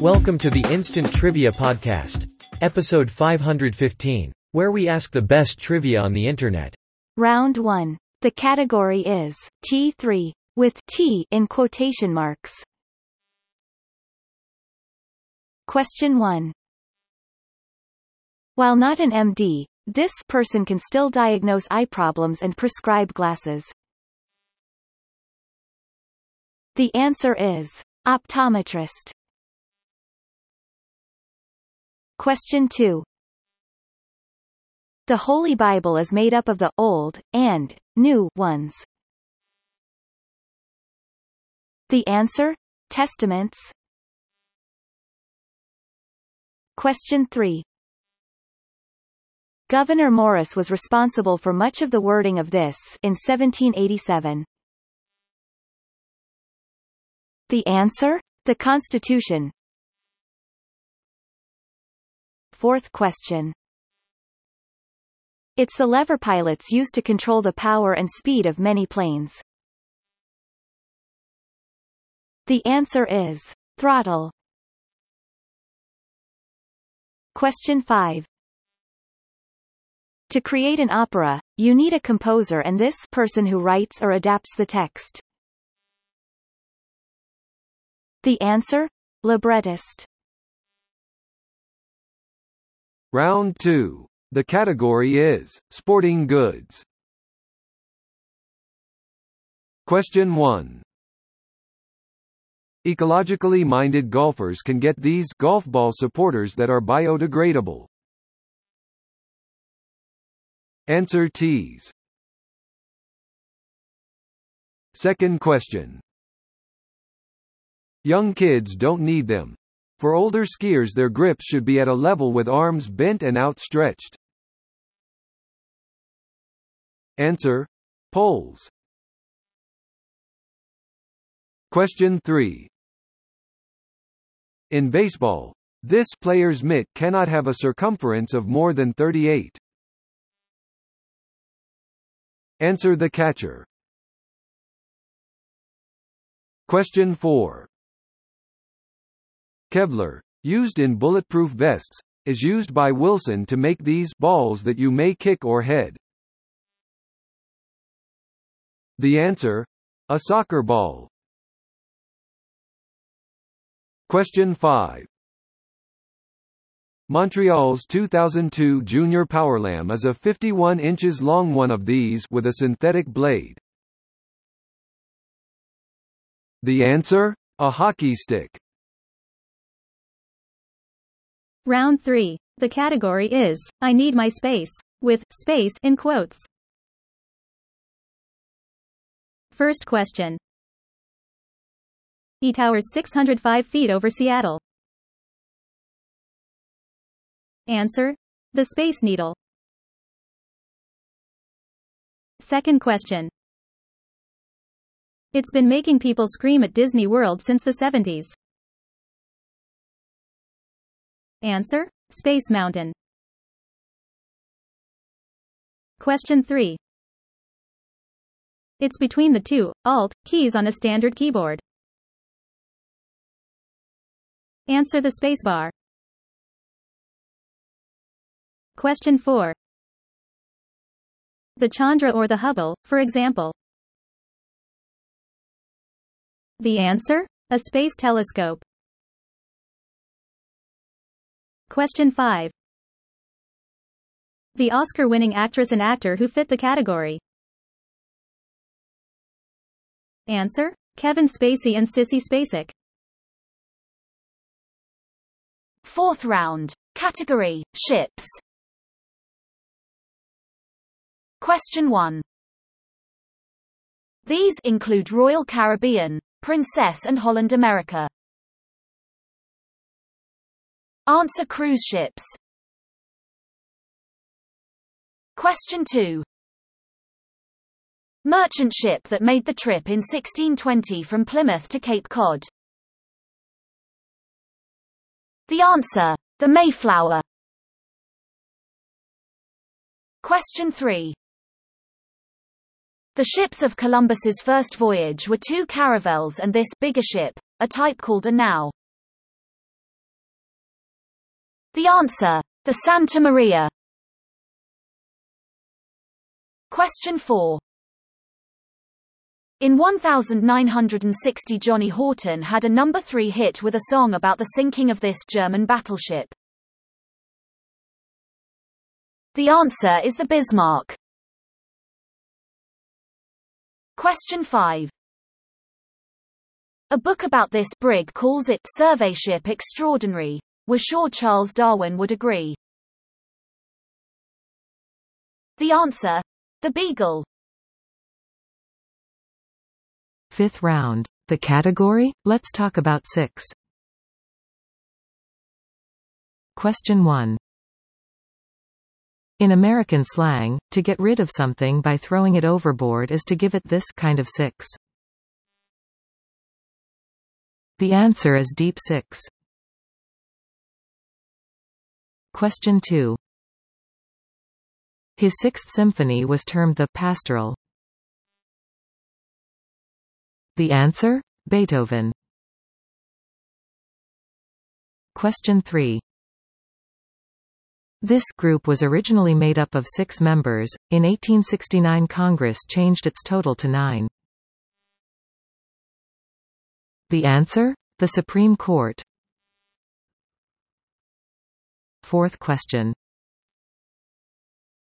Welcome to the Instant Trivia Podcast, episode 515, where we ask the best trivia on the internet. Round 1. The category is T3, with T in quotation marks. Question 1. While not an MD, this person can still diagnose eye problems and prescribe glasses. The answer is optometrist. Question 2. The Holy Bible is made up of the Old and New ones. The answer? Testaments. Question 3. Gouverneur Morris was responsible for much of the wording of this in 1787. The answer? The Constitution. Fourth question. It's the lever pilots use to control the power and speed of many planes. The answer is throttle. Question 5. To create an opera, you need a composer and this person who writes or adapts the text. The answer? Librettist. Round 2. The category is sporting goods. Question 1. Ecologically minded golfers can get these golf ball supporters that are biodegradable. Answer tees. Second question. Young kids don't need them. For older skiers their grips should be at a level with arms bent and outstretched. Answer. Poles. Question 3. In baseball, this player's mitt cannot have a circumference of more than 38. Answer the catcher. Question 4. Kevlar, used in bulletproof vests, is used by Wilson to make these balls that you may kick or head. The answer? A soccer ball. Question 5. Montreal's 2002 Junior Powerlam is a 51 inches long one of these with a synthetic blade. The answer? A hockey stick. Round 3. The category is, I need my space, with space in quotes. First question. E towers 605 feet over Seattle. Answer. The Space Needle. Second question. It's been making people scream at Disney World since the 70s. Answer. Space Mountain. Question 3. It's between the two, Alt, keys on a standard keyboard. Answer the spacebar. Question 4. The Chandra or the Hubble, for example. The answer? A space telescope. Question 5. The Oscar winning actress and actor who fit the category. Answer? Kevin Spacey and Sissy Spacek. Fourth round. Category Ships. Question 1. These include Royal Caribbean, Princess and Holland America. Answer cruise ships. Question 2. Merchant ship that made the trip in 1620 from Plymouth to Cape Cod. The answer. The Mayflower. Question 3. The ships of Columbus's first voyage were two caravels and this bigger ship, a type called a nao. The answer. The Santa Maria. Question 4. In 1960 Johnny Horton had a number 3 hit with a song about the sinking of this German battleship. The answer is the Bismarck. Question 5. A book about this brig calls it Survey Ship Extraordinary. We're sure Charles Darwin would agree. The answer. The Beagle. Fifth round. The category? Let's talk about 6. Question 1. In American slang, to get rid of something by throwing it overboard is to give it this kind of six. The answer is deep six. Question 2. His sixth symphony was termed the Pastoral. The answer? Beethoven. Question 3. This group was originally made up of six members. In 1869 Congress changed its total to nine. The answer? The Supreme Court. Fourth question.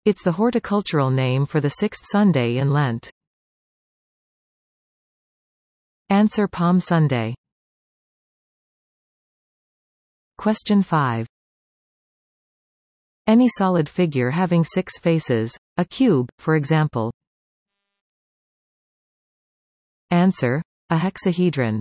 It's the horticultural name for the sixth Sunday in Lent. Answer Palm Sunday. Question 5. Any solid figure having six faces, a cube, for example. Answer. A hexahedron.